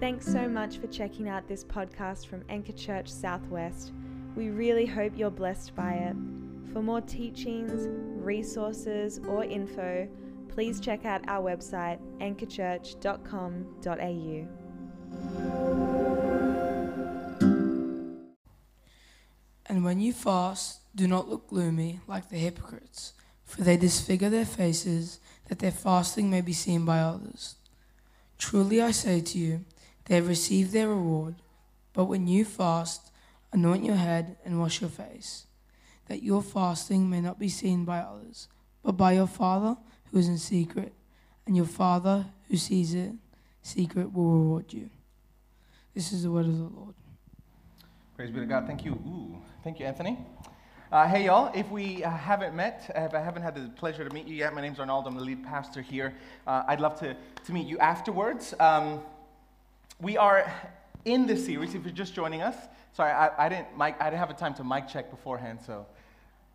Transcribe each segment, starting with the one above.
Thanks so much for checking out this podcast from Anchor Church Southwest. We really hope you're blessed by it. For more teachings, resources, or info, please check out our website anchorchurch.com.au. And when you fast, do not look gloomy like the hypocrites, for they disfigure their faces, that their fasting may be seen by others. Truly I say to you, they have received their reward. But when you fast, anoint your head and wash your face, that your fasting may not be seen by others, but by your Father who is in secret, and your Father who sees it secret will reward you. This is the word of the Lord. Praise be to God. Thank you. Ooh, thank you, Anthony. Uh, hey, y'all. If we uh, haven't met, if I haven't had the pleasure to meet you yet, my name's Arnaldo. I'm the lead pastor here. Uh, I'd love to, to meet you afterwards. Um, we are in this series. If you're just joining us, sorry, I, I didn't. Mic, I didn't have a time to mic check beforehand, so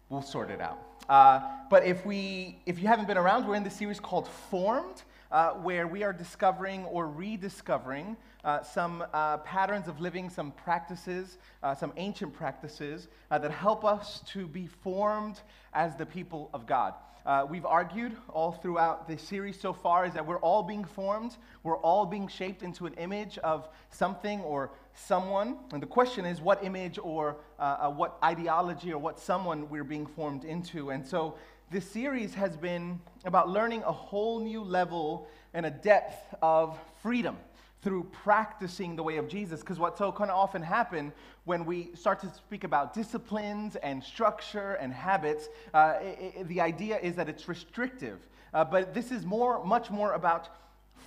we'll sort it out. Uh, but if we, if you haven't been around, we're in this series called Formed, uh, where we are discovering or rediscovering uh, some uh, patterns of living, some practices, uh, some ancient practices uh, that help us to be formed as the people of God. Uh, we've argued all throughout this series so far is that we're all being formed, we're all being shaped into an image of something or someone. And the question is, what image or uh, what ideology or what someone we're being formed into? And so this series has been about learning a whole new level and a depth of freedom through practicing the way of Jesus. Because what so kind of often happen when we start to speak about disciplines and structure and habits, uh, it, it, the idea is that it's restrictive. Uh, but this is more, much more about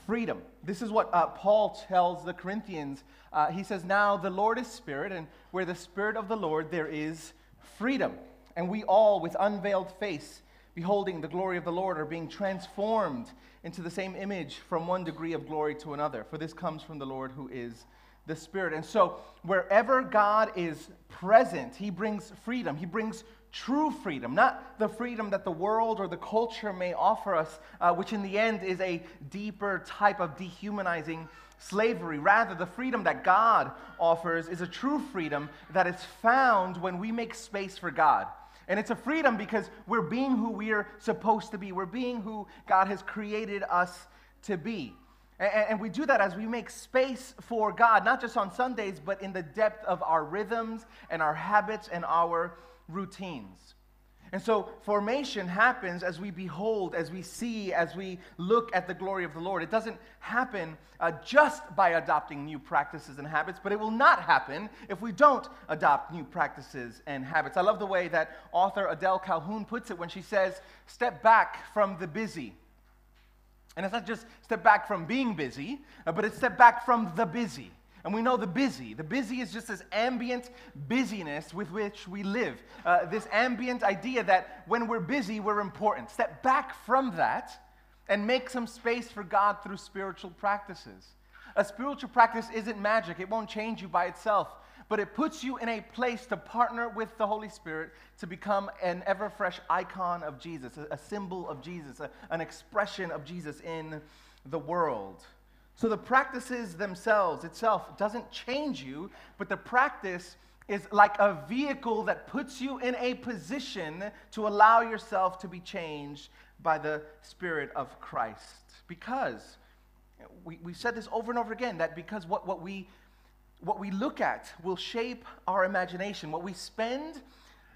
freedom. This is what uh, Paul tells the Corinthians. Uh, he says, Now the Lord is Spirit, and where the Spirit of the Lord, there is freedom. And we all, with unveiled face, beholding the glory of the Lord, are being transformed into the same image from one degree of glory to another. For this comes from the Lord who is the Spirit. And so, wherever God is present, He brings freedom. He brings true freedom, not the freedom that the world or the culture may offer us, uh, which in the end is a deeper type of dehumanizing slavery. Rather, the freedom that God offers is a true freedom that is found when we make space for God. And it's a freedom because we're being who we're supposed to be. We're being who God has created us to be. And, and, we do that as we make space for God, not just on Sundays, but in the depth of our rhythms and our habits and our routines. And so formation happens as we behold, as we see, as we look at the glory of the Lord. It doesn't happen uh, just by adopting new practices and habits, but it will not happen if we don't adopt new practices and habits. I love the way that author Adele Calhoun puts it when she says, step back from the busy. And it's not just step back from being busy, uh, but it's step back from the busy. And we know the busy. The busy is just this ambient busyness with which we live. Uh, this ambient idea that when we're busy, we're important. Step back from that and make some space for God through spiritual practices. A spiritual practice isn't magic, it won't change you by itself, but it puts you in a place to partner with the Holy Spirit to become an ever fresh icon of Jesus, a, symbol of Jesus, a, an expression of Jesus in the world. So the practices themselves itself doesn't change you, but the practice is like a vehicle that puts you in a position to allow yourself to be changed by the Spirit of Christ. Because we, we've said this over and over again that because what, what, we, what we look at will shape our imagination, what we spend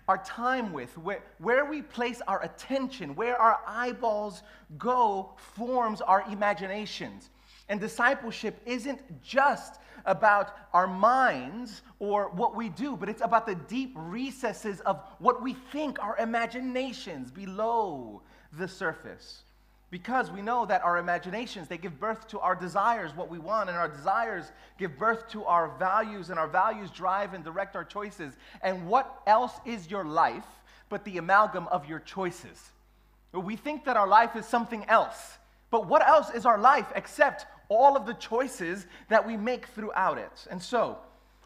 our time with, where, where we place our attention, where our eyeballs go, forms our imaginations. And discipleship isn't just about our minds or what we do, but it's about the deep recesses of what we think, our imaginations below the surface. Because we know that our imaginations, they give birth to our desires, what we want, and our desires give birth to our values, and our values drive and direct our choices. And what else is your life but the amalgam of your choices? We think that our life is something else. But what else is our life except all of the choices that we make throughout it. And so,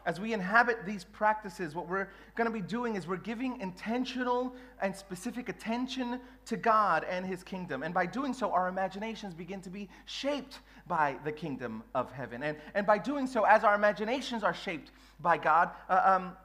as we inhabit these practices, what we're going to be doing is we're giving intentional and specific attention to God and His kingdom. And by doing so, our imaginations begin to be shaped by the kingdom of heaven. And, and by doing so, as our imaginations are shaped by God uh, um,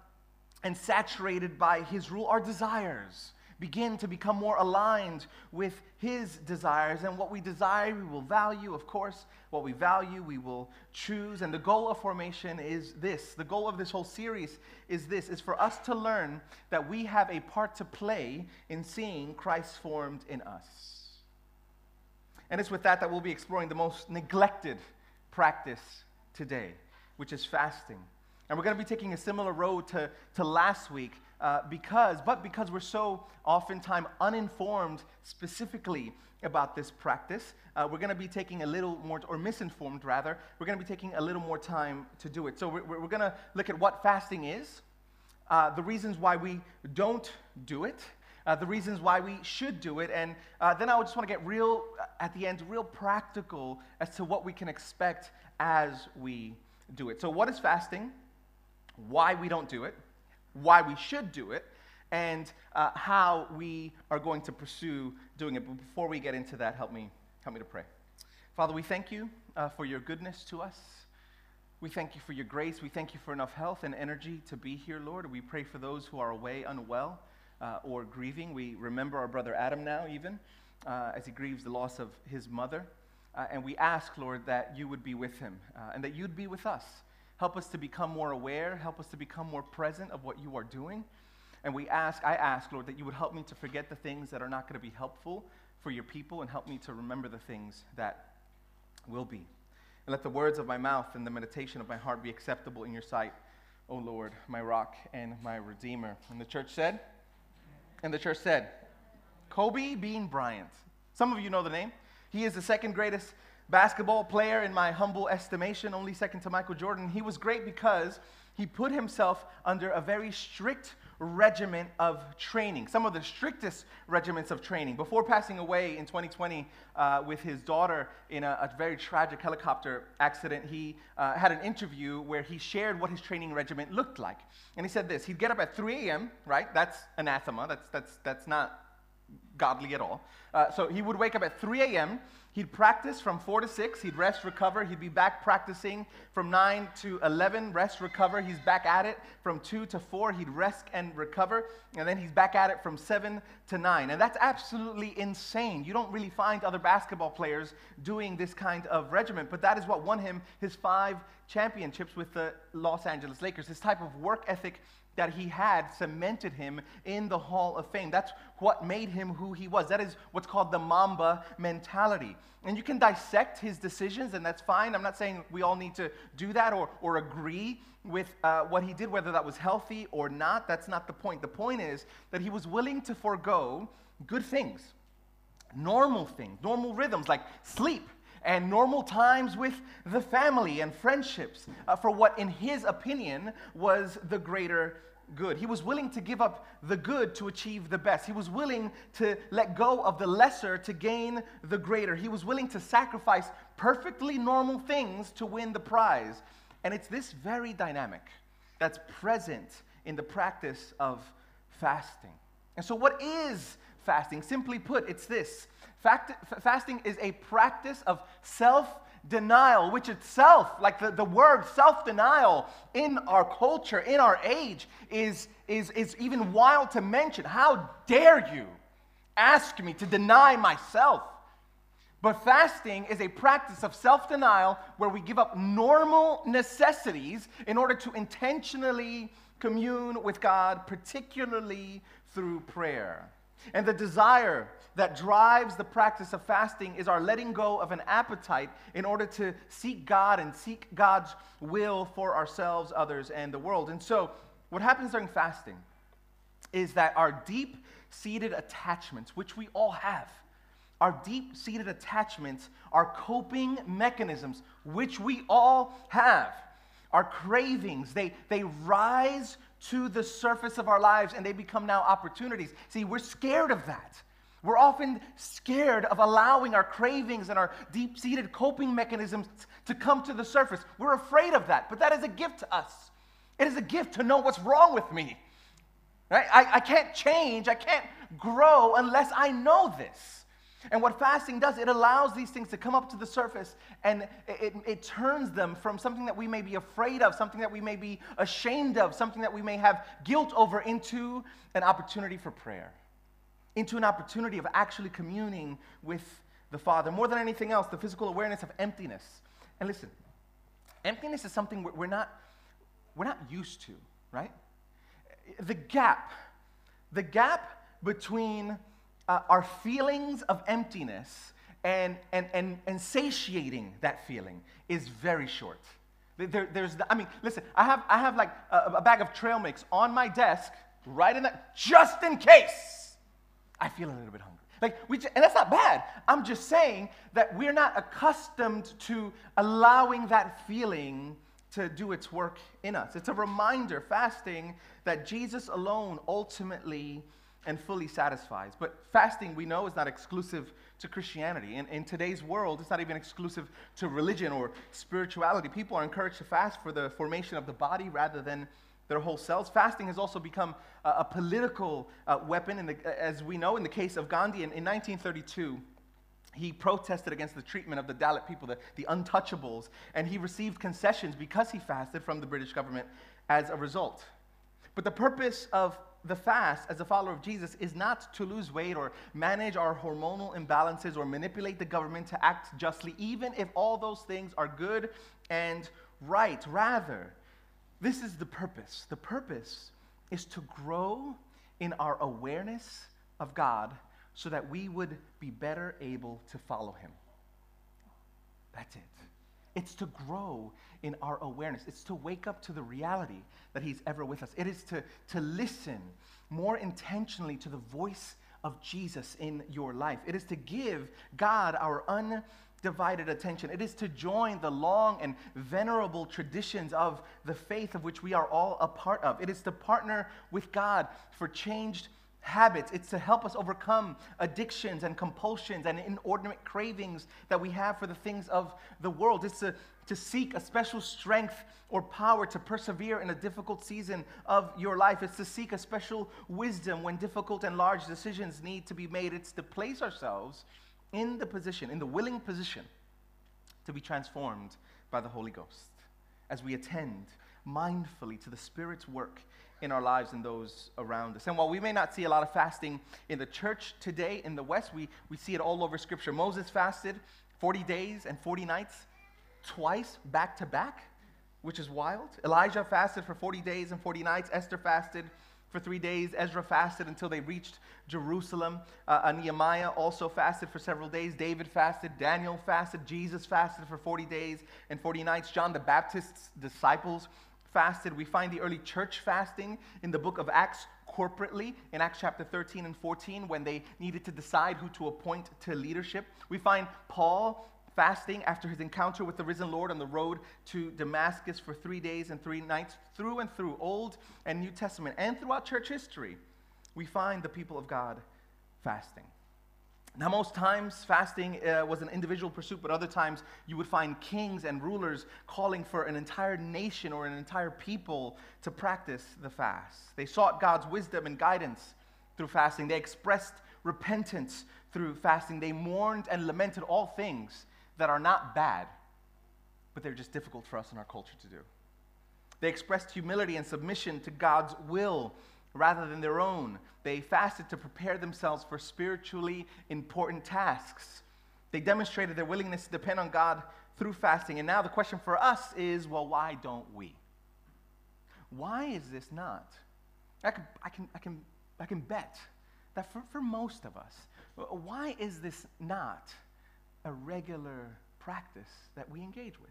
and saturated by His rule, our desires begin to become more aligned with His desires. And what we desire, we will value, of course. What we value, we will choose. And the goal of formation is this the goal of this whole series is this is for us to learn that we have a part to play in seeing Christ formed in us. And it's with that that we'll be exploring the most neglected practice today, which is fasting. And we're going to be taking a similar road to, to last week uh, because, but because we're so oftentimes uninformed specifically about this practice, uh, we're going to be taking a little more, or misinformed rather, we're going to be taking a little more time to do it. So we're, we're going to look at what fasting is, uh, the reasons why we don't do it, uh, the reasons why we should do it, and uh, then I would just want to get real, uh, at the end, real practical as to what we can expect as we do it. So, what is fasting? Why we don't do it? Why we should do it, and uh, how we are going to pursue doing it. But before we get into that, help me, help me to pray. Father, we thank you uh, for your goodness to us. We thank you for your grace. We thank you for enough health and energy to be here, Lord. We pray for those who are away unwell uh, or grieving. We remember our brother Adam now, even uh, as he grieves the loss of his mother. Uh, and we ask, Lord, that you would be with him uh, and that you'd be with us. Help us to become more aware. Help us to become more present of what you are doing. And we ask, I ask, Lord, that you would help me to forget the things that are not going to be helpful for your people and help me to remember the things that will be. And let the words of my mouth and the meditation of my heart be acceptable in your sight, O Lord, my rock and my redeemer. And the church said, and the church said, Kobe Bean Bryant. Some of you know the name. He is the second greatest basketball player in my humble estimation, only second to Michael Jordan. He was great because he put himself under a very strict regiment of training, some of the strictest regiments of training. Before passing away in 2020 uh, with his daughter in a, a, very tragic helicopter accident, he uh, had an interview where he shared what his training regiment looked like. And he said this he'd get up at 3 a.m., right? That's anathema, that's, that's, that's not godly at all. Uh, so he would wake up at 3 a.m. He'd practice from 4 to 6. He'd rest, recover. He'd be back practicing from 9 to 11, rest, recover. He's back at it from 2 to 4. He'd rest and recover. And then he's back at it from 7 to 9. And that's absolutely insane. You don't really find other basketball players doing this kind of regimen, but that is what won him his five championships with the Los Angeles Lakers. This type of work ethic that he had cemented him in the Hall of Fame. That's what made him who he was. That is what's called the Mamba mentality. And you can dissect his decisions, and that's fine. I'm not saying we all need to do that or, or agree with uh, what he did, whether that was healthy or not. That's not the point. The point is that he was willing to forego good things, normal things, normal rhythms like sleep and normal times with the family and friendships uh, for what, in his opinion, was the greater good. He was willing to give up the good to achieve the best. He was willing to let go of the lesser to gain the greater. He was willing to sacrifice perfectly normal things to win the prize. And it's this very dynamic that's present in the practice of fasting. And so, what is fasting? Simply put, it's this Fact, fasting is a practice of self denial, which itself, like the, the word self denial in our culture, in our age, is, is, is even wild to mention. How dare you ask me to deny myself? But fasting is a practice of self denial where we give up normal necessities in order to intentionally commune with God, particularly through prayer. And the desire that drives the practice of fasting is our letting go of an appetite in order to seek God and seek God's will for ourselves, others, and the world. And so, what happens during fasting is that our deep seated attachments, which we all have, our deep seated attachments our coping mechanisms, which we all have, our cravings, they, they rise to the surface of our lives and they become now opportunities. See, we're scared of that. We're often scared of allowing our cravings and our deep seated coping mechanisms to come to the surface. We're afraid of that, but that is a gift to us. It is a gift to know what's wrong with me. Right? I, I can't change, I can't grow unless I know this. And what fasting does, it allows these things to come up to the surface and it, it, turns them from something that we may be afraid of, something that we may be ashamed of, something that we may have guilt over, into an opportunity for prayer, into an opportunity of actually communing with the Father. More than anything else, the physical awareness of emptiness. And listen, emptiness is something we're not, we're not used to, right? The gap, the gap between uh, our feelings of emptiness and, and, and, and satiating that feeling is very short. There, there's, I mean, listen, I have, I have like a, a bag of trail mix on my desk, right in that, just in case I feel a little bit hungry. Like we, just, and that's not bad. I'm just saying that we're not accustomed to allowing that feeling to do its work in us. It's a reminder, fasting, that Jesus alone ultimately and fully satisfies. But fasting, we know, is not exclusive to Christianity. In, in today's world, it's not even exclusive to religion or spirituality. People are encouraged to fast for the formation of the body rather than their whole selves. Fasting has also become a, a political uh, weapon, the, as we know in the case of Gandhi in, in 1932 he protested against the treatment of the Dalit people, the, the, untouchables, and he received concessions because he fasted from the British government as a result. But the purpose of the fast as a follower of Jesus is not to lose weight or manage our hormonal imbalances or manipulate the government to act justly, even if all those things are good and right. Rather, this is the purpose. The purpose is to grow in our awareness of God so that we would be better able to follow Him. That's it. It's to grow in our awareness. It's to wake up to the reality that He's ever with us. It is to, to listen more intentionally to the voice of Jesus in your life. It is to give God our undivided attention. It is to join the long and venerable traditions of the faith of which we are all a part of. It is to partner with God for changed habits. It's to help us overcome addictions and compulsions and inordinate cravings that we have for the things of the world. It's to, to seek a special strength or power to persevere in a difficult season of your life. It's to seek a special wisdom when difficult and large decisions need to be made. It's to place ourselves in the position, in the willing position, to be transformed by the Holy Ghost as we attend mindfully to the Spirit's work in our lives and those around us. And while we may not see a lot of fasting in the church today in the West, we, we see it all over Scripture. Moses fasted 40 days and 40 nights, twice back to back, which is wild. Elijah fasted for 40 days and 40 nights. Esther fasted for three days. Ezra fasted until they reached Jerusalem. Uh, uh Nehemiah also fasted for several days. David fasted. Daniel fasted. Jesus fasted for 40 days and 40 nights. John the Baptist's disciples fasted. We find the early church fasting in the book of Acts corporately in Acts chapter 13 and 14 when they needed to decide who to appoint to leadership. We find Paul fasting after his encounter with the risen Lord on the road to Damascus for three days and three nights, through and through Old and New Testament, and throughout church history, we find the people of God fasting. Now, most times fasting uh, was an individual pursuit, but other times you would find kings and rulers calling for an entire nation or an entire people to practice the fast. They sought God's wisdom and guidance through fasting. They expressed repentance through fasting. They mourned and lamented all things that are not bad, but they're just difficult for us in our culture to do. They expressed humility and submission to God's will rather than their own. They fasted to prepare themselves for spiritually important tasks. They demonstrated their willingness to depend on God through fasting. And now the question for us is well, why don't we? Why is this not? I can, I can, I can, I can bet that for, for most of us, why is this not a regular practice that we engage with?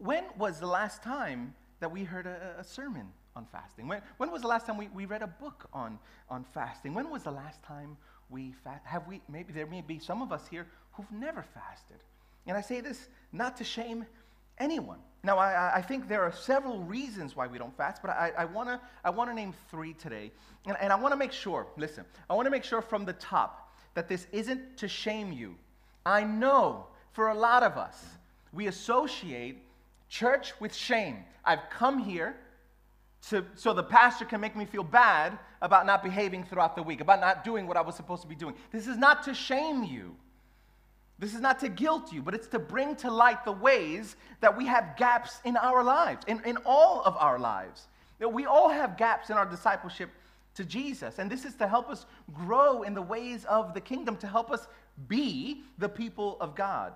When was the last time that we heard a, a sermon on fasting? When, when was the last time we, we read a book on, on fasting? When was the last time we fast? Have we, maybe there may be some of us here who've never fasted. And I say this not to shame anyone. Now, I, I think there are several reasons why we don't fast, but I, I want to I wanna name three today. And, and I want to make sure, listen, I want to make sure from the top that this isn't to shame you. I know for a lot of us, we associate church with shame. I've come here to, so the pastor can make me feel bad about not behaving throughout the week, about not doing what I was supposed to be doing. This is not to shame you. This is not to guilt you, but it's to bring to light the ways that we have gaps in our lives, in, in all of our lives. That we all have gaps in our discipleship to Jesus. And this is to help us grow in the ways of the kingdom, to help us be the people of God.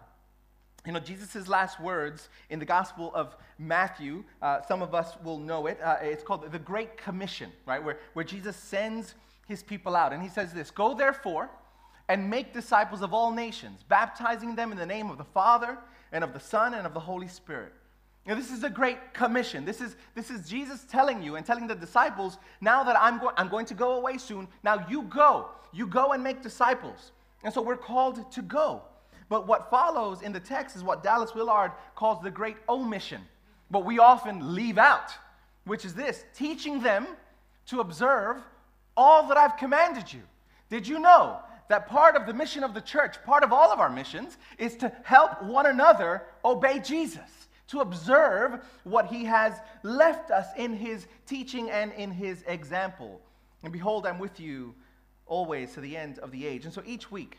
You know, Jesus' last words in the Gospel of Matthew, uh, some of us will know it. Uh, it's called the Great Commission, right? Where, where Jesus sends his people out. And he says this Go therefore and make disciples of all nations, baptizing them in the name of the Father and of the Son and of the Holy Spirit. You know, this is a great commission. This is, this is Jesus telling you and telling the disciples, now that I'm, go- I'm going to go away soon, now you go. You go and make disciples. And so we're called to go. But what follows in the text is what Dallas Willard calls the great omission, what we often leave out, which is this teaching them to observe all that I've commanded you. Did you know that part of the mission of the church, part of all of our missions, is to help one another obey Jesus, to observe what he has left us in his teaching and in his example. And behold, I'm with you always to the end of the age. And so each week,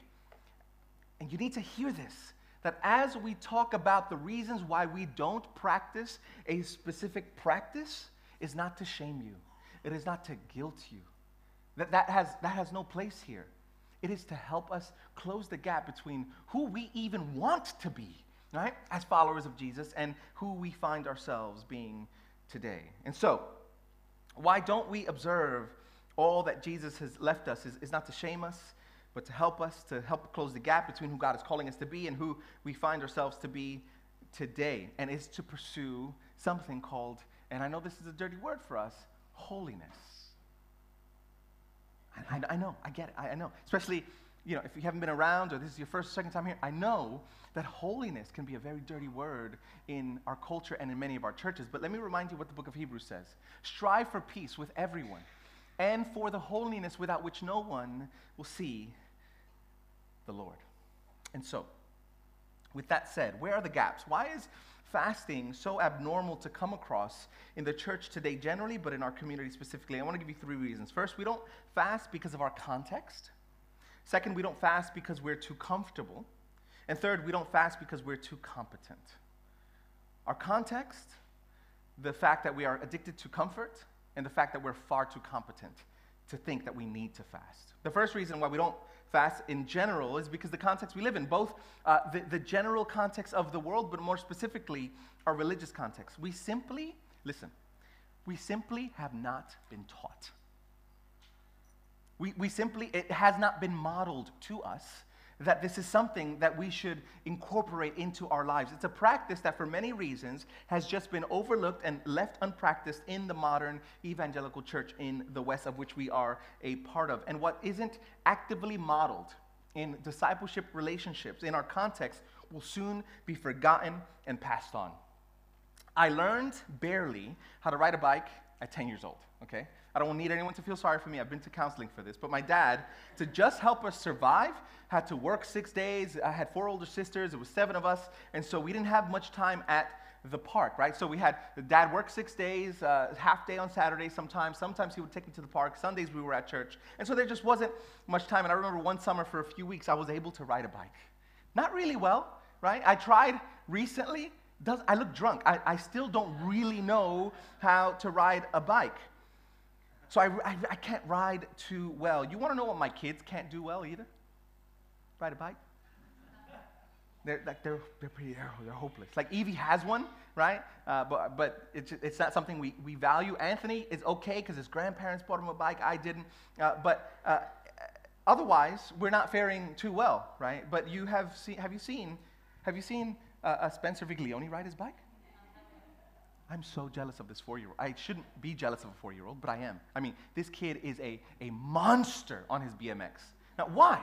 and you need to hear this that as we talk about the reasons why we don't practice a specific practice, is not to shame you, it is not to guilt you. That, that, has, that has no place here. It is to help us close the gap between who we even want to be, right, as followers of Jesus, and who we find ourselves being today. And so, why don't we observe all that Jesus has left us? Is, is not to shame us, but to help us, to help close the gap between who God is calling us to be and who we find ourselves to be today. And is to pursue something called, and I know this is a dirty word for us, holiness. I, I know, I get it, I, I know. Especially, you know, if you haven't been around or this is your first second time here, I know that holiness can be a very dirty word in our culture and in many of our churches. But let me remind you what the book of Hebrews says Strive for peace with everyone and for the holiness without which no one will see the Lord. And so, with that said, where are the gaps? Why is fasting so abnormal to come across in the church today generally, but in our community specifically? I want to give you three reasons. First, we don't fast because of our context. Second, we don't fast because we're too comfortable. And third, we don't fast because we're too competent. Our context, the fact that we are addicted to comfort, and the fact that we're far too competent to think that we need to fast. The first reason why we don't fast in general is because the context we live in, both uh, the, the general context of the world, but more specifically, our religious context. We simply, listen, we simply have not been taught. We, we simply, it has not been modeled to us that this is something that we should incorporate into our lives. It's a practice that, for many reasons, has just been overlooked and left unpracticed in the modern evangelical church in the West, of which we are a part of. And what isn't actively modeled in discipleship relationships, in our context, will soon be forgotten and passed on. I learned barely how to ride a bike at 10 years old, okay? I don't need anyone to feel sorry for me. I've been to counseling for this. But my dad, to just help us survive, had to work six days. I had four older sisters. It was seven of us. And so we didn't have much time at the park, right? So we had dad work six days, uh, half day on Saturdays sometimes. Sometimes he would take me to the park. Sundays we were at church. And so there just wasn't much time. And I remember one summer for a few weeks, I was able to ride a bike. Not really well, right? I tried recently. Does, I look drunk. I, I still don't really know how to ride a bike. So I, I, I, can't ride too well. You want to know what my kids can't do well either? Ride a bike. They're, like, they're, they're pretty, they're, they're hopeless. Like Evie has one, right? Uh, but but it's, it's not something we, we value. Anthony is okay because his grandparents bought him a bike. I didn't. Uh, but uh, otherwise, we're not faring too well, right? But you have seen, have you seen, have you seen uh, Spencer Viglione ride his bike? I'm so jealous of this four year old. I shouldn't be jealous of a four year old, but I am. I mean, this kid is a, a monster on his BMX. Now, why?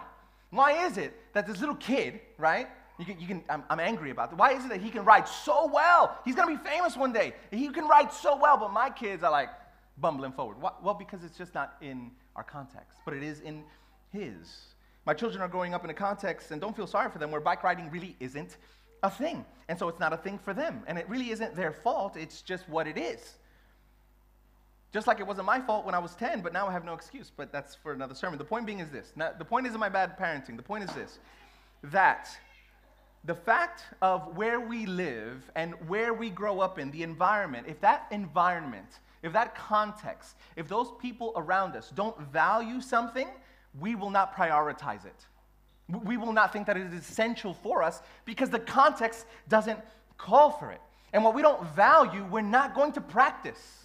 Why is it that this little kid, right? You can, you can, I'm, I'm angry about that. Why is it that he can ride so well? He's gonna be famous one day. He can ride so well, but my kids are like bumbling forward. Why? Well, because it's just not in our context, but it is in his. My children are growing up in a context, and don't feel sorry for them, where bike riding really isn't a thing. And so it's not a thing for them. And it really isn't their fault, it's just what it is. Just like it wasn't my fault when I was 10, but now I have no excuse. But that's for another sermon. The point being is this. Now, the point isn't my bad parenting. The point is this that the fact of where we live and where we grow up in, the environment, if that environment, if that context, if those people around us don't value something, we will not prioritize it. We will not think that it is essential for us because the context doesn't call for it. And what we don't value, we're not going to practice.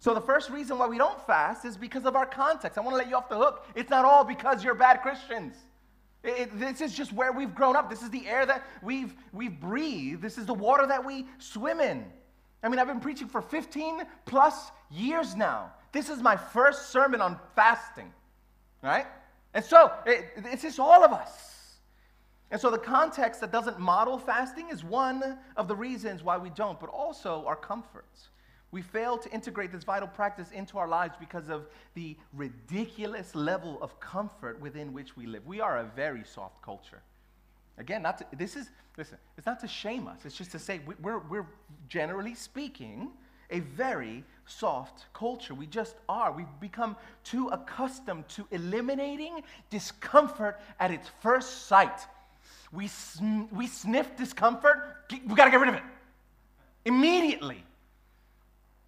So the first reason why we don't fast is because of our context. I want to let you off the hook. It's not all because you're bad Christians. It, it, this is just where we've grown up. This is the air that we've, we've breathed. This is the water that we swim in. I mean, I've been preaching for 15 plus years now. This is my first sermon on fasting, right? And so it, it's just all of us. And so the context that doesn't model fasting is one of the reasons why we don't, but also our comforts. We fail to integrate this vital practice into our lives because of the ridiculous level of comfort within which we live. We are a very soft culture. Again, not to, this is, listen, it's not to shame us. It's just to say we, we're, we're generally speaking a very soft culture. We just are. We've become too accustomed to eliminating discomfort at its first sight. We, sn- we sniff discomfort, we got to get rid of it immediately.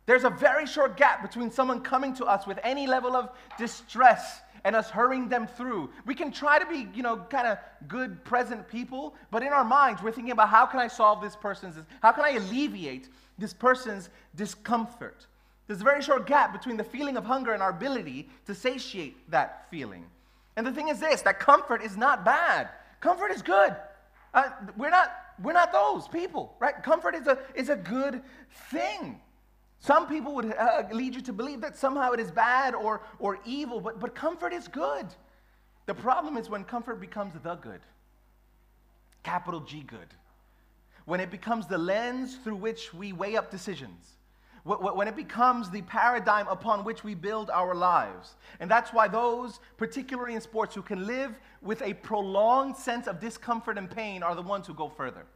There's a very short gap between someone coming to us with any level of distress and us hurrying them through. We can try to be, you know, kind of good present people, but in our minds, we're thinking about how can I solve this person's, how can I alleviate this person's discomfort? There's a very short gap between the feeling of hunger and our ability to satiate that feeling. And the thing is this that comfort is not bad, comfort is good. Uh, we're, not, we're not those people, right? Comfort is a, is a good thing. Some people would uh, lead you to believe that somehow it is bad or, or evil, but, but comfort is good. The problem is when comfort becomes the good, capital G good. When it becomes the lens through which we weigh up decisions. When it becomes the paradigm upon which we build our lives. And that's why those, particularly in sports, who can live with a prolonged sense of discomfort and pain are the ones who go further.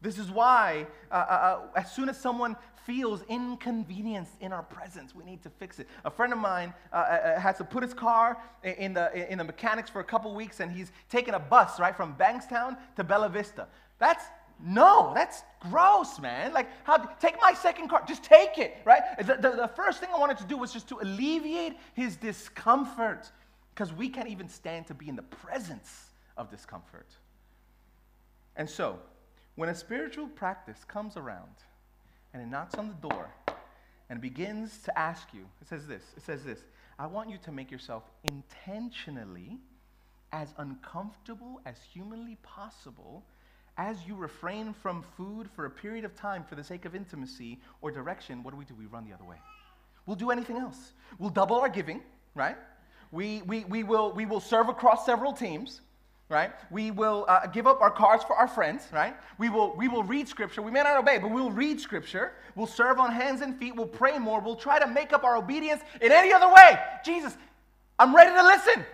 This is why, uh, uh, uh, as soon as someone feels inconvenienced in our presence, we need to fix it. A friend of mine uh, uh, uh had to put his car in the, in the mechanics for a couple weeks, and he's taking a bus, right, from Bankstown to Bella Vista. That's no, that's gross, man. Like, how, take my second car, just take it, right? The, the, the first thing I wanted to do was just to alleviate his discomfort, because we can't even stand to be in the presence of discomfort. And so, when a spiritual practice comes around and it knocks on the door and begins to ask you, it says this, it says this, I want you to make yourself intentionally as uncomfortable as humanly possible as you refrain from food for a period of time for the sake of intimacy or direction, what do we do? We run the other way. We'll do anything else. We'll double our giving, right? We, we, we, will, we will serve across several teams right? We will uh, give up our cars for our friends, right? We will, we will read scripture. We may not obey, but we'll read scripture. We'll serve on hands and feet. We'll pray more. We'll try to make up our obedience in any other way. Jesus, I'm ready to listen.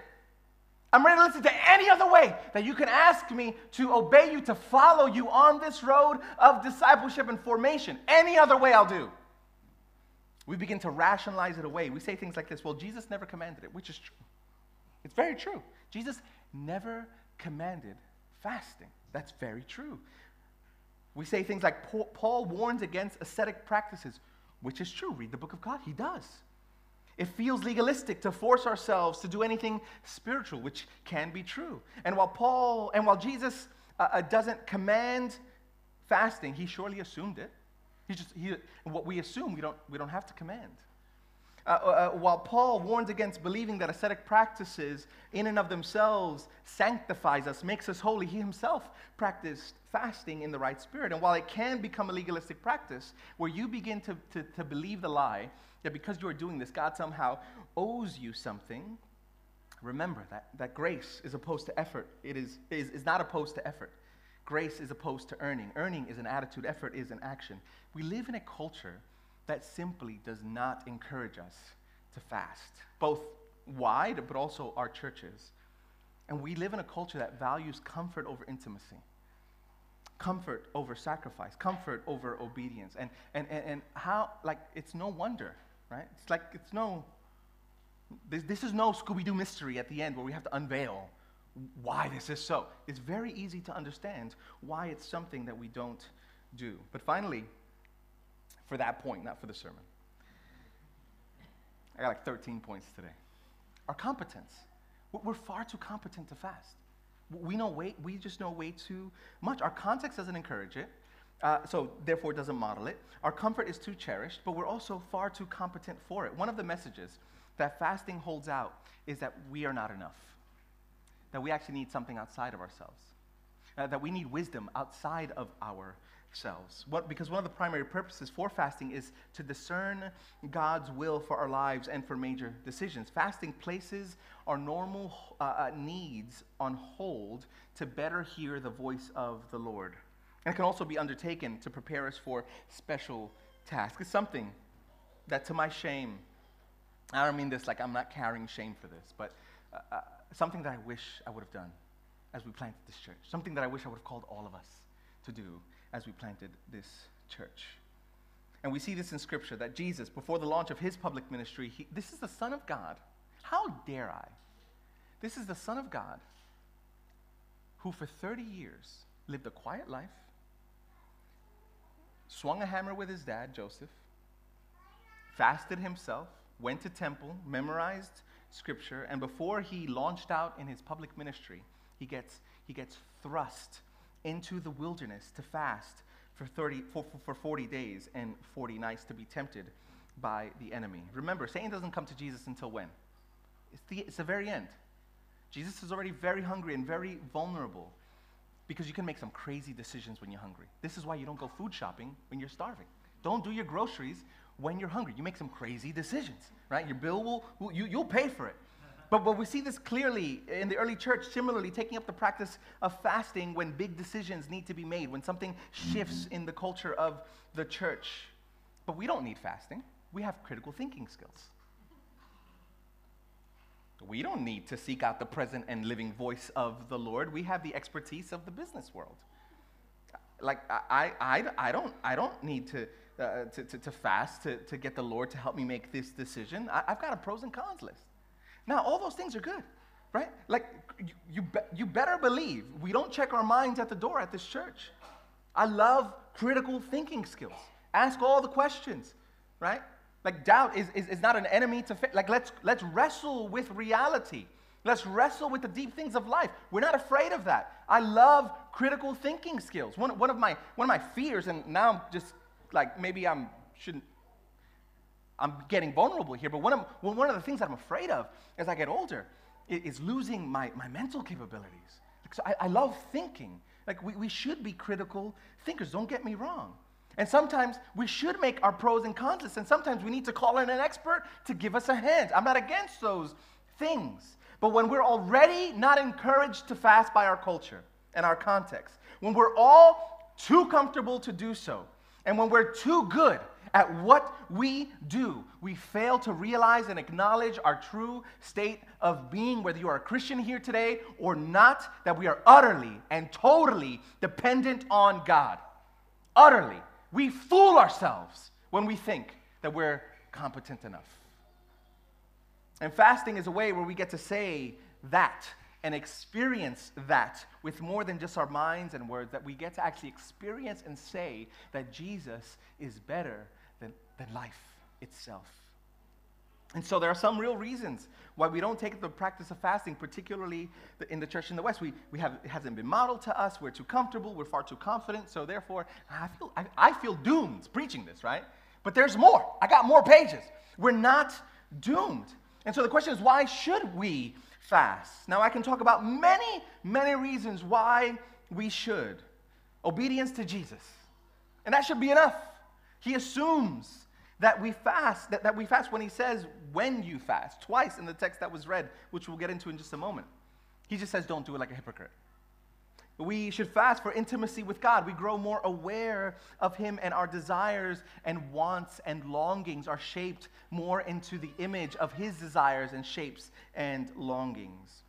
I'm ready to listen to any other way that you can ask me to obey you, to follow you on this road of discipleship and formation. Any other way I'll do. We begin to rationalize it away. We say things like this well, Jesus never commanded it, which is true. It's very true. Jesus never commanded fasting. That's very true. We say things like Paul warns against ascetic practices, which is true. Read the book of God, he does. It feels legalistic to force ourselves to do anything spiritual, which can be true. And while Paul and while Jesus uh, uh doesn't command fasting, he surely assumed it. He just he, what we assume we don't we don't have to command. Uh, uh, uh, while Paul warns against believing that ascetic practices in and of themselves sanctifies us, makes us holy, he himself practiced fasting in the right spirit. And while it can become a legalistic practice where you begin to, to, to believe the lie that because you are doing this, God somehow owes you something, remember that, that grace is opposed to effort. It is, is, is not opposed to effort. Grace is opposed to earning. Earning is an attitude, effort is an action. We live in a culture that simply does not encourage us to fast, both wide, but also our churches. And we live in a culture that values comfort over intimacy, comfort over sacrifice, comfort over obedience. And, and, and, and how, like, it's no wonder right? It's like it's no, this, this is no Scooby Doo mystery at the end where we have to unveil why this is so. It's very easy to understand why it's something that we don't do. But finally, for that point, not for the sermon, I got like 13 points today. Our competence. We're far too competent to fast. We know way, we just know way too much. Our context doesn't encourage it, uh, so therefore it doesn't model it. Our comfort is too cherished, but we're also far too competent for it. One of the messages that fasting holds out is that we are not enough, that we actually need something outside of ourselves, uh, that we need wisdom outside of ourselves. What, because one of the primary purposes for fasting is to discern God's will for our lives and for major decisions. Fasting places our normal uh, uh needs on hold to better hear the voice of the Lord. And it can also be undertaken to prepare us for special tasks. It's something that, to my shame, I don't mean this like I'm not carrying shame for this, but uh, uh, something that I wish I would have done as we planted this church. Something that I wish I would have called all of us to do as we planted this church. And we see this in Scripture that Jesus, before the launch of his public ministry, he, this is the Son of God. How dare I? This is the Son of God who, for 30 years, lived a quiet life, swung a hammer with his dad, Joseph, fasted himself, went to temple, memorized scripture, and before he launched out in his public ministry, he gets, he gets thrust into the wilderness to fast for, 30, for, for 40 days and 40 nights to be tempted by the enemy. Remember, Satan doesn't come to Jesus until when? It's the, it's the very end. Jesus is already very hungry and very vulnerable because you can make some crazy decisions when you're hungry. This is why you don't go food shopping when you're starving. Don't do your groceries when you're hungry. You make some crazy decisions, right? Your bill will, will you, you'll pay for it. But, but we see this clearly in the early church, similarly, taking up the practice of fasting when big decisions need to be made, when something shifts in the culture of the church. But we don't need fasting, we have critical thinking skills. We don't need to seek out the present and living voice of the Lord. We have the expertise of the business world. Like, I, I, I, don't, I don't need to, uh, to, to, to, fast to, to get the Lord to help me make this decision. I, have got a pros and cons list. Now, all those things are good, right? Like, you, you, be, you better believe we don't check our minds at the door at this church. I love critical thinking skills. Ask all the questions, right? Like, doubt is, is, is not an enemy to faith. Like, let's, let's wrestle with reality. Let's wrestle with the deep things of life. We're not afraid of that. I love critical thinking skills. One, one, of, my, one of my fears, and now I'm just like maybe I'm shouldn't I'm getting vulnerable here, but one of, one of the things that I'm afraid of as I get older is, losing my, my mental capabilities. So I, I love thinking. Like we, we should be critical thinkers, don't get me wrong. And sometimes we should make our pros and cons lists, and sometimes we need to call in an expert to give us a hand. I'm not against those things. But when we're already not encouraged to fast by our culture and our context, when we're all too comfortable to do so, and when we're too good at what we do, we fail to realize and acknowledge our true state of being, whether you are a Christian here today or not, that we are utterly and totally dependent on God. Utterly. We fool ourselves when we think that we're competent enough. And fasting is a way where we get to say that and experience that with more than just our minds and words, that we get to actually experience and say that Jesus is better than, life itself. And so there are some real reasons why we don't take the practice of fasting, particularly in the church in the West. We, we have, it hasn't been modeled to us. We're too comfortable. We're far too confident. So therefore, I feel, I, I feel doomed preaching this, right? But there's more. I got more pages. We're not doomed. And so the question is, why should we fast. Now, I can talk about many, many reasons why we should. Obedience to Jesus. And that should be enough. He assumes that we fast, that, that we fast when he says, when you fast, twice in the text that was read, which we'll get into in just a moment. He just says, don't do it like a hypocrite. We should fast for intimacy with God. We grow more aware of Him, and our desires and wants and longings are shaped more into the image of His desires and shapes and longings.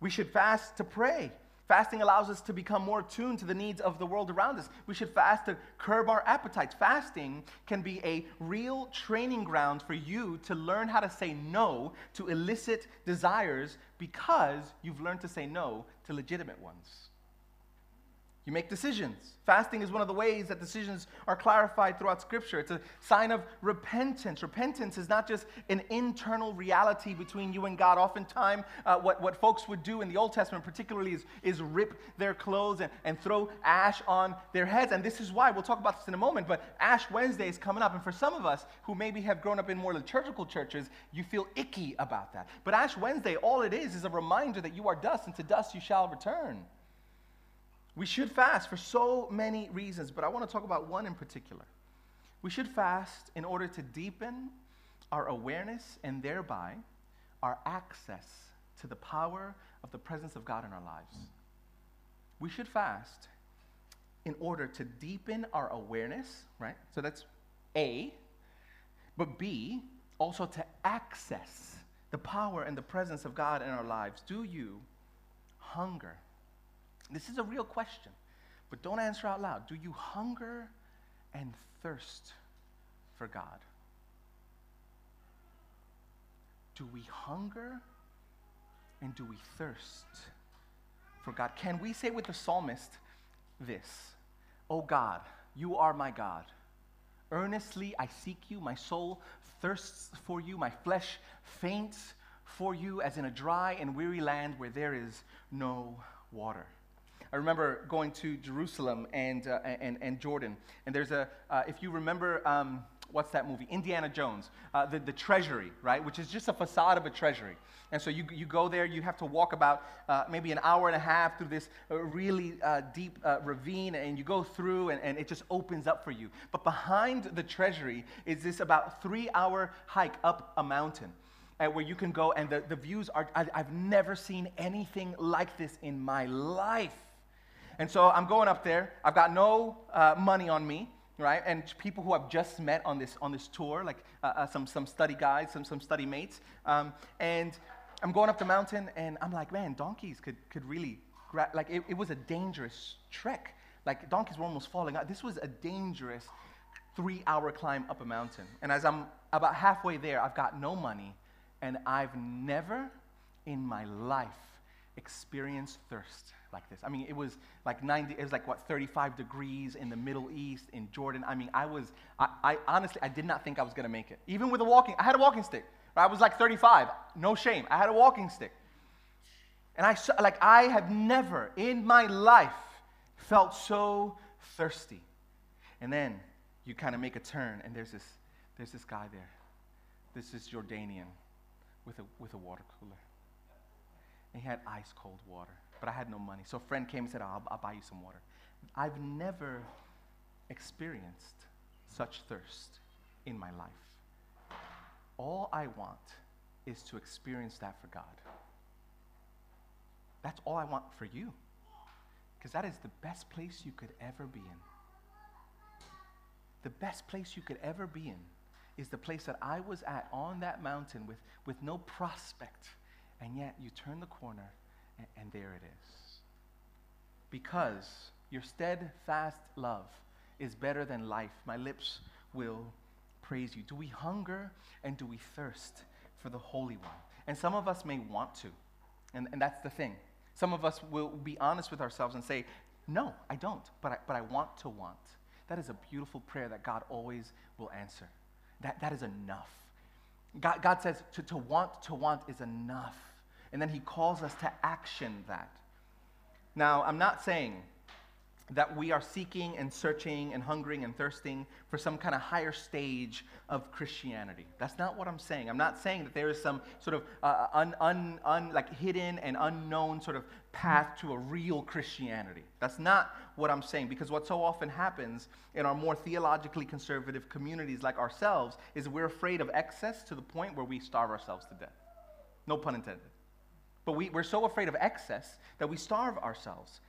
We should fast to pray. Fasting allows us to become more attuned to the needs of the world around us. We should fast to curb our appetites. Fasting can be a real training ground for you to learn how to say no to illicit desires because you've learned to say no to legitimate ones. You make decisions. Fasting is one of the ways that decisions are clarified throughout Scripture. It's a sign of repentance. Repentance is not just an internal reality between you and God. Oftentimes, uh, what, what folks would do in the Old Testament, particularly, is, is rip their clothes and, and throw ash on their heads. And this is why, we'll talk about this in a moment, but Ash Wednesday is coming up. And for some of us who maybe have grown up in more liturgical churches, you feel icky about that. But Ash Wednesday, all it is, is a reminder that you are dust, and to dust you shall return. We should fast for so many reasons, but I want to talk about one in particular. We should fast in order to deepen our awareness and thereby our access to the power of the presence of God in our lives. We should fast in order to deepen our awareness, right? So that's A, but B, also to access the power and the presence of God in our lives. Do you hunger this is a real question, but don't answer out loud. Do you hunger and thirst for God? Do we hunger and do we thirst for God? Can we say with the psalmist this? Oh God, you are my God. Earnestly I seek you. My soul thirsts for you. My flesh faints for you as in a dry and weary land where there is no water. I remember going to Jerusalem and, uh, and, and Jordan. And there's a, uh, if you remember, um, what's that movie? Indiana Jones, uh, the, the treasury, right? Which is just a facade of a treasury. And so you, you go there, you have to walk about uh, maybe an hour and a half through this uh, really uh, deep uh, ravine, and you go through, and, and it just opens up for you. But behind the treasury is this about three hour hike up a mountain. Uh, where you can go, and the, the views are, I, I've never seen anything like this in my life. And so I'm going up there. I've got no uh, money on me, right? And people who I've just met on this, on this tour, like uh, uh, some, some study guys, some, some study mates. Um, and I'm going up the mountain, and I'm like, man, donkeys could, could really, gra-. like, it, it was a dangerous trek. Like, donkeys were almost falling out. This was a dangerous three hour climb up a mountain. And as I'm about halfway there, I've got no money, and I've never in my life experienced thirst like this. I mean, it was like 90, it was like what, 35 degrees in the Middle East, in Jordan. I mean, I was, I, I honestly, I did not think I was gonna make it. Even with a walking, I had a walking stick. I was like 35, no shame. I had a walking stick. And I, like, I have never in my life felt so thirsty. And then you kind of make a turn, and there's this, there's this guy there. This is Jordanian with a, with a water cooler. He had ice cold water but I had no money. So a friend came and said, I'll, I'll buy you some water. I've never experienced such thirst in my life. All I want is to experience that for God. That's all I want for you. Because that is the best place you could ever be in. The best place you could ever be in is the place that I was at on that mountain with, with no prospect. And yet you turn the corner and, and there it is. Because your steadfast love is better than life, my lips will praise you. Do we hunger and do we thirst for the Holy One? And some of us may want to. And, and that's the thing. Some of us will be honest with ourselves and say, No, I don't, but I, but I want to want. That is a beautiful prayer that God always will answer. That, that is enough. God, God says to, to want to want is enough. And then he calls us to action that. Now, I'm not saying that we are seeking and searching and hungering and thirsting for some kind of higher stage of Christianity. That's not what I'm saying. I'm not saying that there is some sort of uh, un, un, un, like hidden and unknown sort of path to a real Christianity. That's not what I'm saying because what so often happens in our more theologically conservative communities like ourselves is we're afraid of excess to the point where we starve ourselves to death. No pun intended. But we, we're so afraid of excess that we starve ourselves.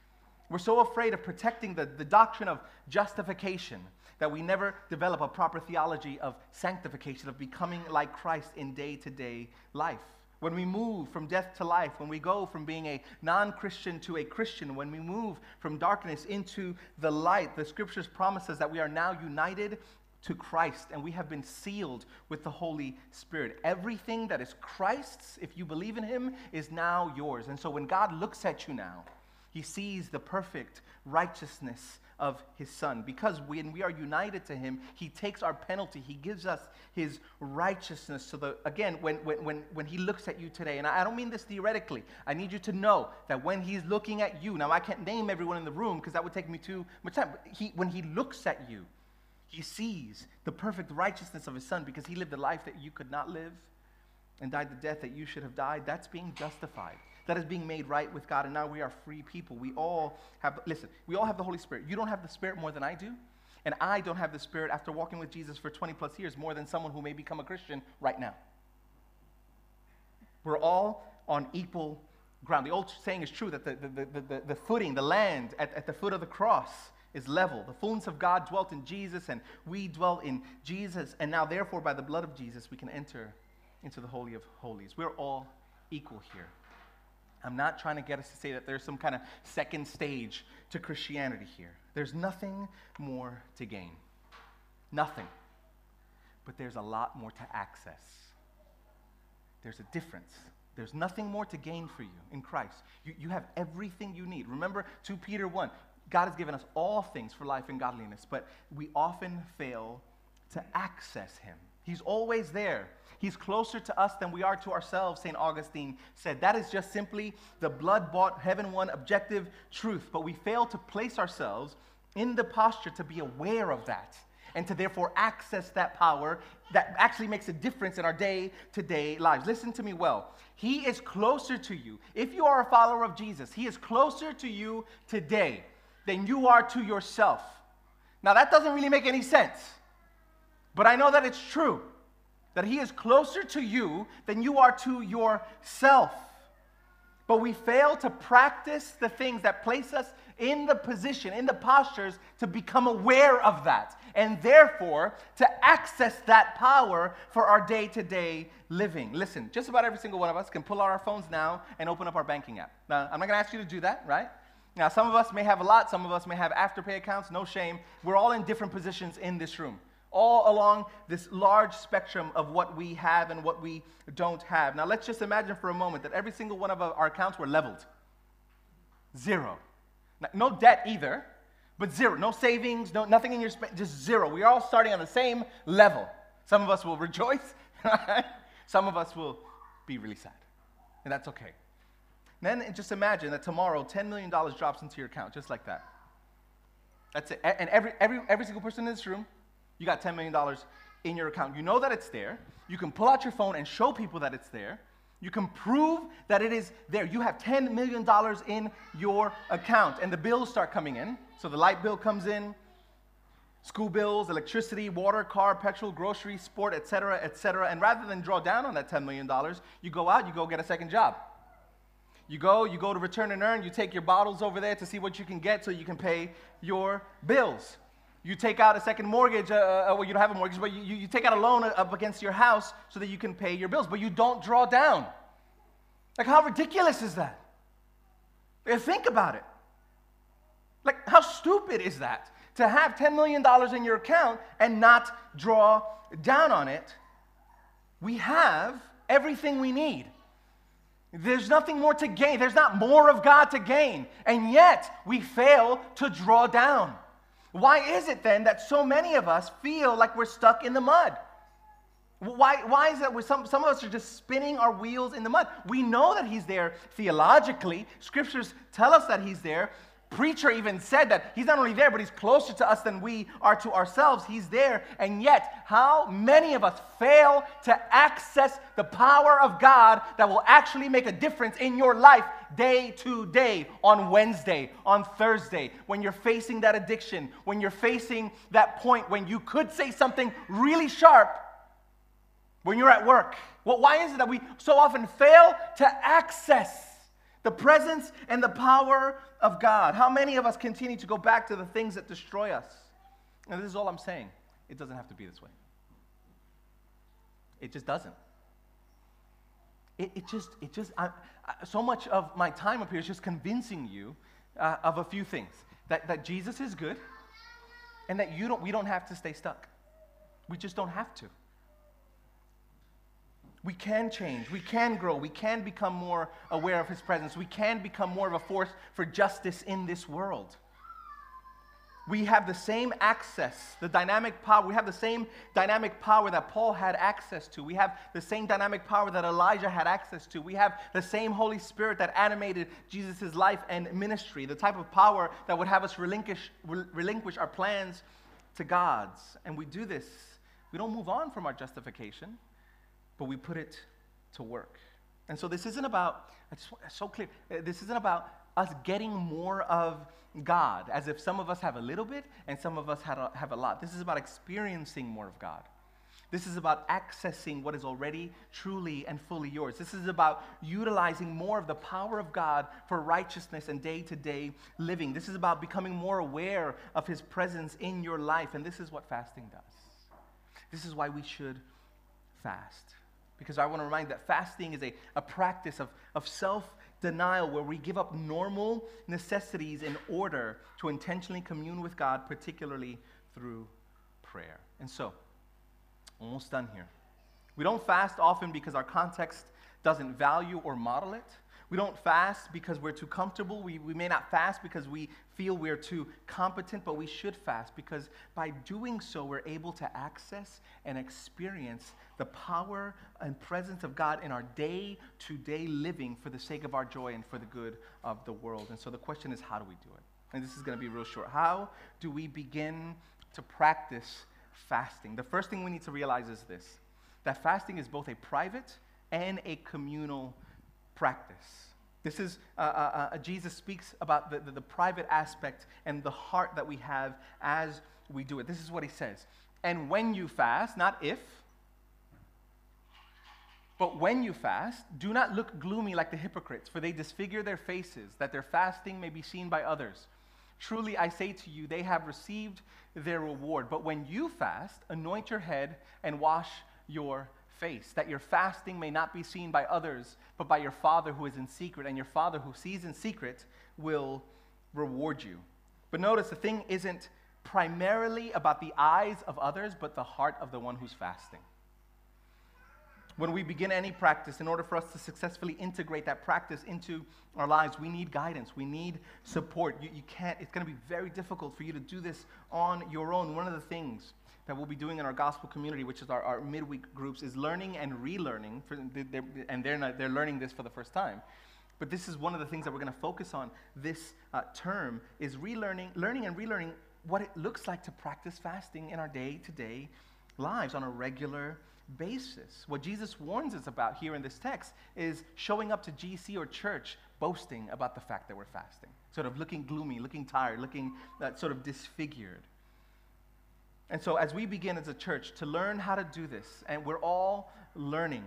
We're so afraid of protecting the, the doctrine of justification that we never develop a proper theology of sanctification, of becoming like Christ in day to day life. when we move from death to life, when we go from being a non Christian to a Christian, when we move from darkness into the light, the scriptures promise us that we are now united to Christ and we have been sealed with the Holy Spirit. Everything that is Christ's, if you believe in Him, is now yours. And so when God looks at you now, He sees the perfect righteousness of his son. Because when we are united to him, he takes our penalty. He gives us his righteousness. So, the, again, when, when, when, when he looks at you today, and I don't mean this theoretically, I need you to know that when he's looking at you, now I can't name everyone in the room because that would take me too much time. But he, when he looks at you, he sees the perfect righteousness of his son because he lived a life that you could not live and died the death that you should have died. That's being justified that is being made right with God, and now we are free people. We all have, listen, we all have the Holy Spirit. You don't have the Spirit more than I do, and I don't have the Spirit after walking with Jesus for 20 plus years more than someone who may become a Christian right now. We're all on equal ground. The old saying is true that the, the, the, the, the footing, the land at, at the foot of the cross is level. The fullness of God dwelt in Jesus, and we dwell in Jesus. And now, therefore, by the blood of Jesus, we can enter into the Holy of Holies. We're all equal here. I'm not trying to get us to say that there's some kind of second stage to Christianity here. There's nothing more to gain. Nothing. But there's a lot more to access. There's a difference. There's nothing more to gain for you in Christ. You, you have everything you need. Remember 2 Peter 1 God has given us all things for life and godliness, but we often fail to access Him. He's always there. He's closer to us than we are to ourselves, St. Augustine said. That is just simply the blood bought, heaven won, objective truth. But we fail to place ourselves in the posture to be aware of that and to therefore access that power that actually makes a difference in our day to day lives. Listen to me well. He is closer to you. If you are a follower of Jesus, He is closer to you today than you are to yourself. Now, that doesn't really make any sense, but I know that it's true that He is closer to you than you are to yourself. But we fail to practice the things that place us in the position, in the postures to become aware of that, and therefore to access that power for our day to day living. Listen, just about every single one of us can pull out our phones now and open up our banking app. Now, I'm not gonna ask you to do that, right? Now, some of us may have a lot, some of us may have afterpay accounts, no shame. We're all in different positions in this room all along this large spectrum of what we have and what we don't have. Now, let's just imagine for a moment that every single one of our accounts were leveled zero. No debt either, but zero. No savings, no, nothing in your just zero. We are all starting on the same level. Some of us will rejoice, some of us will be really sad, and that's okay. Then just imagine that tomorrow $10 million drops into your account, just like that. That's it. And every, every, every single person in this room you got $10 million in your account. You know that it's there. You can pull out your phone and show people that it's there. You can prove that it is there. You have $10 million in your account, and the bills start coming in. So the light bill comes in, school bills, electricity, water, car, petrol, grocery, sport, etc., etc. And rather than draw down on that $10 million, you go out, you go get a second job. You go, you go to return and earn, you take your bottles over there to see what you can get so you can pay your bills. You take out a second mortgage, uh, uh, well, you don't have a mortgage, but you, you take out a loan up against your house so that you can pay your bills, but you don't draw down. Like, how ridiculous is that? Think about it. Like, how stupid is that? To have $10 million in your account and not draw down on it. We have everything we need. There's nothing more to gain. There's not more of God to gain. And yet, we fail to draw down. Why is it then that so many of us feel like we're stuck in the mud? Why, why is that some, some of us are just spinning our wheels in the mud? We know that He's there theologically. Scriptures tell us that He's there, preacher even said that he's not only there, but he's closer to us than we are to ourselves. He's there. And yet, how many of us fail to access the power of God that will actually make a difference in your life day to day, on Wednesday, on Thursday, when you're facing that addiction, when you're facing that point when you could say something really sharp when you're at work? Well, why is it that we so often fail to access? The presence and the power of God. How many of us continue to go back to the things that destroy us? And this is all I'm saying. It doesn't have to be this way. It just doesn't. it, it just, it just, I, I, so much of my time up here is just convincing you uh, of a few things that, that Jesus is good and that you don't, we don't have to stay stuck. We just don't have to. We can change. We can grow. We can become more aware of His presence. We can become more of a force for justice in this world. We have the same access, the dynamic power. We have the same dynamic power that Paul had access to. We have the same dynamic power that Elijah had access to. We have the same Holy Spirit that animated Jesus' life and ministry, the type of power that would have us relinquish, relinquish our plans to God's. And we do this. We don't move on from our justification but we put it to work. And so this isn't about, it's so clear, uh, this isn't about us getting more of God, as if some of us have a little bit and some of us have a, have a lot. This is about experiencing more of God. This is about accessing what is already truly and fully yours. This is about utilizing more of the power of God for righteousness and day to day living. This is about becoming more aware of His presence in your life. And this is what fasting does. This is why we should fast. Because I want to remind that fasting is a, a practice of, of self denial where we give up normal necessities in order to intentionally commune with God, particularly through prayer. And so, almost done here. We don't fast often because our context doesn't value or model it. We don't fast because we're too comfortable. We, we may not fast because we feel we're too competent, but we should fast because by doing so, we're able to access and experience the power and presence of God in our day to day living for the sake of our joy and for the good of the world. And so the question is, how do we do it? And this is going to be real short. How do we begin to practice fasting? The first thing we need to realize is this that fasting is both a private and a communal practice. This is, uh, uh, uh, Jesus speaks about the, the, the private aspect and the heart that we have as we do it. This is what he says. And when you fast, not if, but when you fast, do not look gloomy like the hypocrites, for they disfigure their faces, that their fasting may be seen by others. Truly, I say to you, they have received their reward. But when you fast, anoint your head and wash your face, that your fasting may not be seen by others, but by your Father who is in secret, and your Father who sees in secret will reward you. But notice the thing isn't primarily about the eyes of others, but the heart of the one who's fasting. When we begin any practice, in order for us to successfully integrate that practice into our lives, we need guidance. We need support. You, you can't, it's going to be very difficult for you to do this on your own. One of the things that we'll be doing in our gospel community, which is our, our midweek groups, is learning and relearning. For, they're, and they're, not, they're learning this for the first time. But this is one of the things that we're going to focus on this uh, term is relearning, learning and relearning what it looks like to practice fasting in our day-to-day lives on a regular basis. What Jesus warns us about here in this text is showing up to GC or church boasting about the fact that we're fasting, sort of looking gloomy, looking tired, looking uh, sort of disfigured. And so, as we begin as a church to learn how to do this, and we're all learning,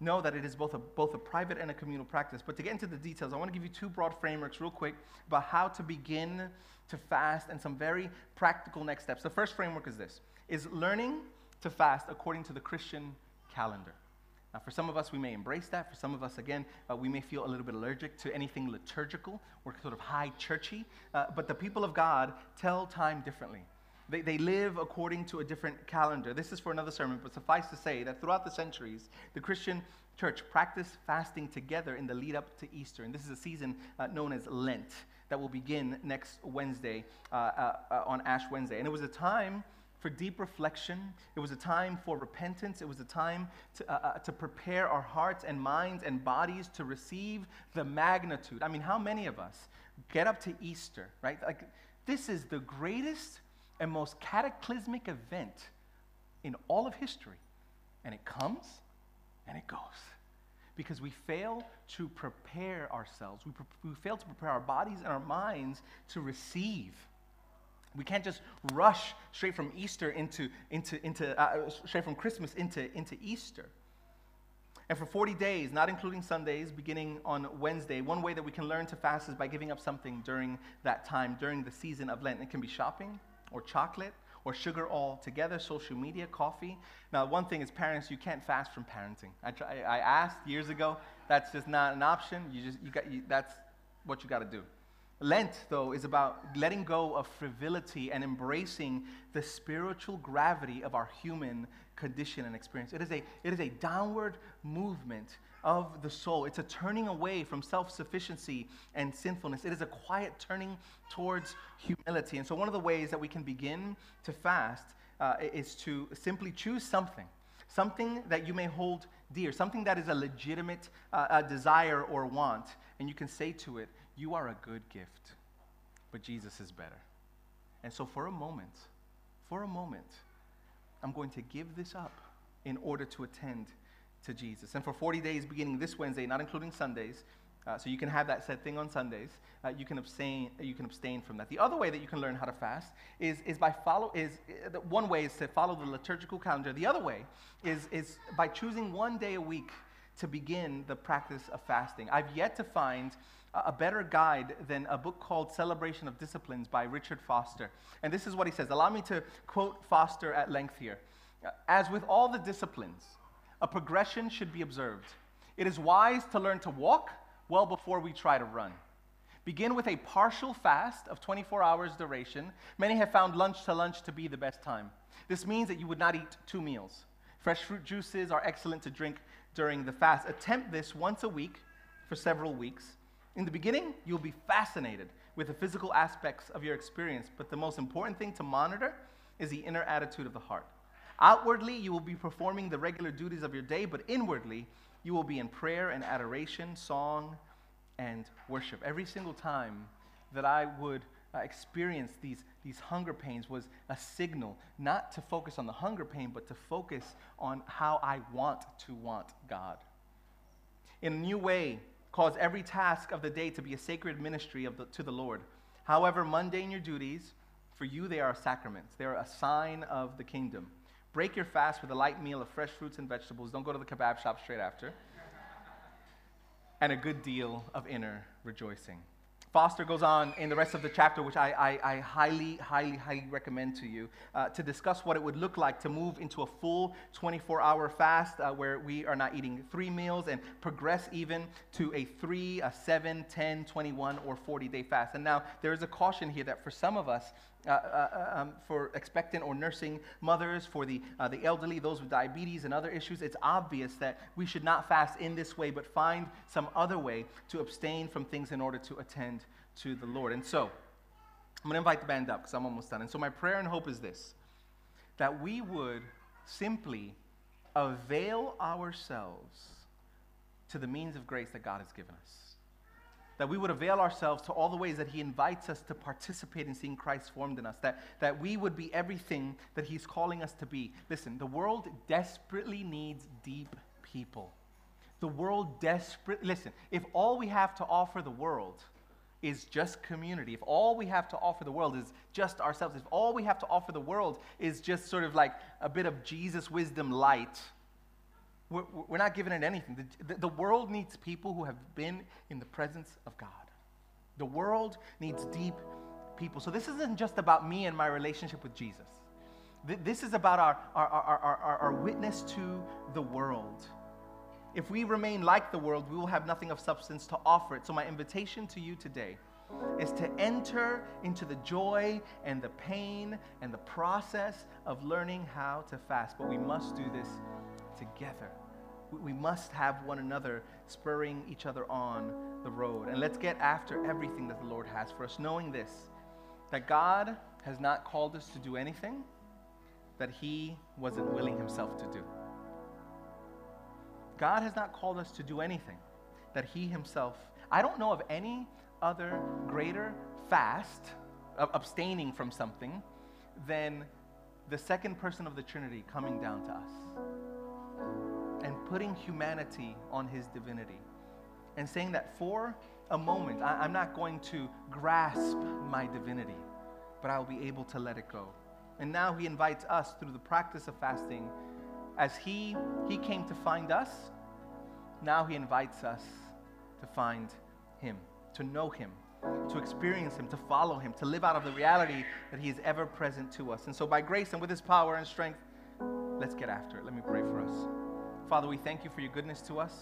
know that it is both a, both a private and a communal practice. But to get into the details, I want to give you two broad frameworks, real quick, about how to begin to fast and some very practical next steps. The first framework is this is learning to fast according to the Christian calendar. Now, for some of us, we may embrace that. For some of us, again, uh, we may feel a little bit allergic to anything liturgical or sort of high churchy. Uh, but the people of God tell time differently. They, they live according to a different calendar. This is for another sermon, but suffice to say that throughout the centuries, the Christian church practiced fasting together in the lead up to Easter. And this is a season uh, known as Lent that will begin next Wednesday, uh, uh, uh on Ash Wednesday. And it was a time for deep reflection. It was a time for repentance. It was a time to, uh, uh, to prepare our hearts and minds and bodies to receive the magnitude. I mean, how many of us get up to Easter, right? Like, this is the greatest and most cataclysmic event in all of history. And it comes and it goes. Because we fail to prepare ourselves, we, pre- we fail to prepare our bodies and our minds to receive. We can't just rush straight from Easter into, into, into uh, straight from Christmas into, into Easter. And for 40 days, not including Sundays, beginning on Wednesday, one way that we can learn to fast is by giving up something during that time, during the season of Lent. It can be shopping, or chocolate or sugar all together, social media, coffee. Now, one thing is parents, you can't fast from parenting. I, try, I asked years ago, that's just not an option. You just, you got, you, that's what you got to do. Lent, though, is about letting go of frivolity and embracing the spiritual gravity of our human condition and experience. It is a, it is a downward movement of the soul. It's a turning away from self sufficiency and sinfulness. It is a quiet turning towards humility. And so, one of the ways that we can begin to fast uh, is to simply choose something, something that you may hold dear, something that is a legitimate uh, a desire or want. And you can say to it, You are a good gift, but Jesus is better. And so, for a moment, for a moment, I'm going to give this up in order to attend to Jesus. And for 40 days, beginning this Wednesday, not including Sundays, uh, so you can have that said thing on Sundays. Uh, you can abstain. You can abstain from that. The other way that you can learn how to fast is, is by follow. Is uh, one way is to follow the liturgical calendar. The other way is is by choosing one day a week to begin the practice of fasting. I've yet to find a better guide than a book called Celebration of Disciplines by Richard Foster. And this is what he says. Allow me to quote Foster at length here. As with all the disciplines, a progression should be observed. It is wise to learn to walk well before we try to run. Begin with a partial fast of 24 hours duration. Many have found lunch to lunch to be the best time. This means that you would not eat two meals. Fresh fruit juices are excellent to drink during the fast. Attempt this once a week for several weeks. In the beginning, you'll be fascinated with the physical aspects of your experience, but the most important thing to monitor is the inner attitude of the heart. Outwardly, you will be performing the regular duties of your day, but inwardly, you will be in prayer and adoration, song, and worship. Every single time that I would uh, experience these, these hunger pains was a signal not to focus on the hunger pain, but to focus on how I want to want God. In a new way, cause every task of the day to be a sacred ministry of the, to the Lord. However mundane your duties, for you they are sacraments. They are a sign of the kingdom. Break your fast with a light meal of fresh fruits and vegetables. Don't go to the kebab shop straight after. and a good deal of inner rejoicing. Foster goes on in the rest of the chapter, which I, I, I highly, highly, highly recommend to you, uh, to discuss what it would look like to move into a full 24 hour fast uh, where we are not eating three meals and progress even to a three, a seven, 10, 21, or 40 day fast. And now there is a caution here that for some of us, uh, uh, um, for expectant or nursing mothers, for the, uh, the elderly, those with diabetes and other issues, it's obvious that we should not fast in this way, but find some other way to abstain from things in order to attend to the Lord. And so, I'm going to invite the band up because I'm almost done. And so, my prayer and hope is this that we would simply avail ourselves to the means of grace that God has given us that we would avail ourselves to all the ways that He invites us to participate in seeing Christ formed in us, that, that we would be everything that He's calling us to be. Listen, the world desperately needs deep people. The world desperately, listen, if all we have to offer the world is just community, if all we have to offer the world is just ourselves, if all we have to offer the world is just sort of like a bit of Jesus wisdom light, we're, we're not giving it anything. The, the, the world needs people who have been in the presence of God. The world needs deep people. So this isn't just about me and my relationship with Jesus. This is about our, our, our, our, our witness to the world. If we remain like the world, we will have nothing of substance to offer it. So, my invitation to you today is to enter into the joy and the pain and the process of learning how to fast. But we must do this together. We must have one another spurring each other on the road. And let's get after everything that the Lord has for us, knowing this that God has not called us to do anything that He wasn't willing Himself to do. God has not called us to do anything that He Himself, I don't know of any other greater fast, of abstaining from something, than the second person of the Trinity coming down to us and putting humanity on his divinity and saying that for a moment, I, am not going to grasp my divinity, but I will be able to let it go. And now he invites us through the practice of fasting, as he, he came to find us, now he invites us to find him, to know him to experience Him, to follow Him, to live out of the reality that He is ever present to us. And so, by grace and with His power and strength, let's get after it. Let me pray for us. Father, we thank you for your goodness to us.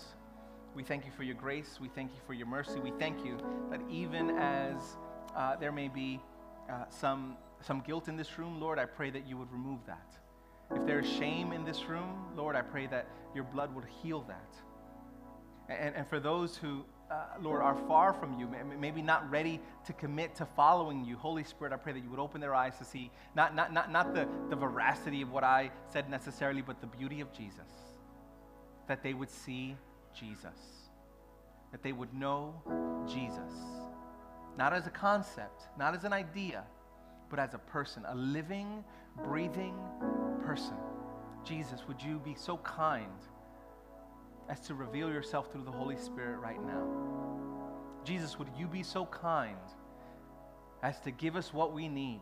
We thank you for your grace. We thank you for your mercy. We thank you that even as uh, there may be uh, some, some guilt in this room, Lord, I pray that you would remove that. If there is shame in this room, Lord, I pray that your blood would heal that. And, and for those who, uh, Lord, are far from you, maybe not ready to commit to following you, Holy Spirit, I pray that you would open their eyes to see not, not, not, not the, the veracity of what I said necessarily, but the beauty of Jesus. That they would see Jesus. That they would know Jesus. Not as a concept, not as an idea, but as a person, a living, breathing person. Jesus, would you be so kind as to reveal yourself through the Holy Spirit right now? Jesus, would you be so kind as to give us what we need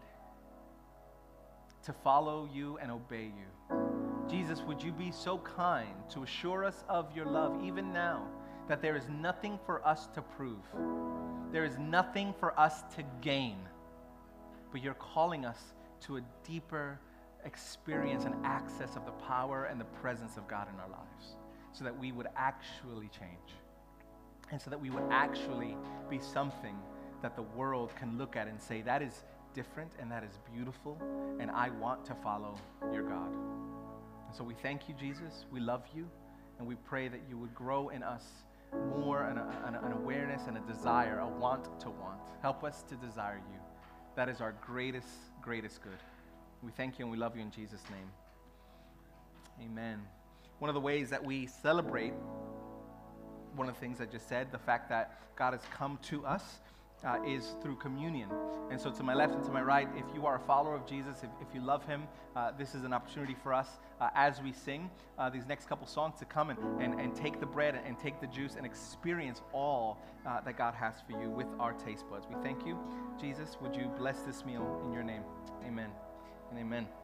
to follow you and obey you? Jesus, would you be so kind to assure us of your love even now that there is nothing for us to prove? There is nothing for us to gain, but you're calling us to a deeper experience and access of the power and the presence of God in our lives so that we would actually change and so that we would actually be something that the world can look at and say, that is different and that is beautiful, and I want to follow your God. So we thank you, Jesus. We love you, and we pray that you would grow in us more an, an, an awareness and a desire, a want to want. Help us to desire you. That is our greatest, greatest good. We thank you and we love you in Jesus' name. Amen. One of the ways that we celebrate one of the things I just said, the fact that God has come to us, uh, is through communion. And so, to my left and to my right, if you are a follower of Jesus, if, if you love him, uh, this is an opportunity for us uh, as we sing uh, these next couple songs to come and, and, and take the bread and take the juice and experience all uh, that God has for you with our taste buds. We thank you. Jesus, would you bless this meal in your name? Amen and amen.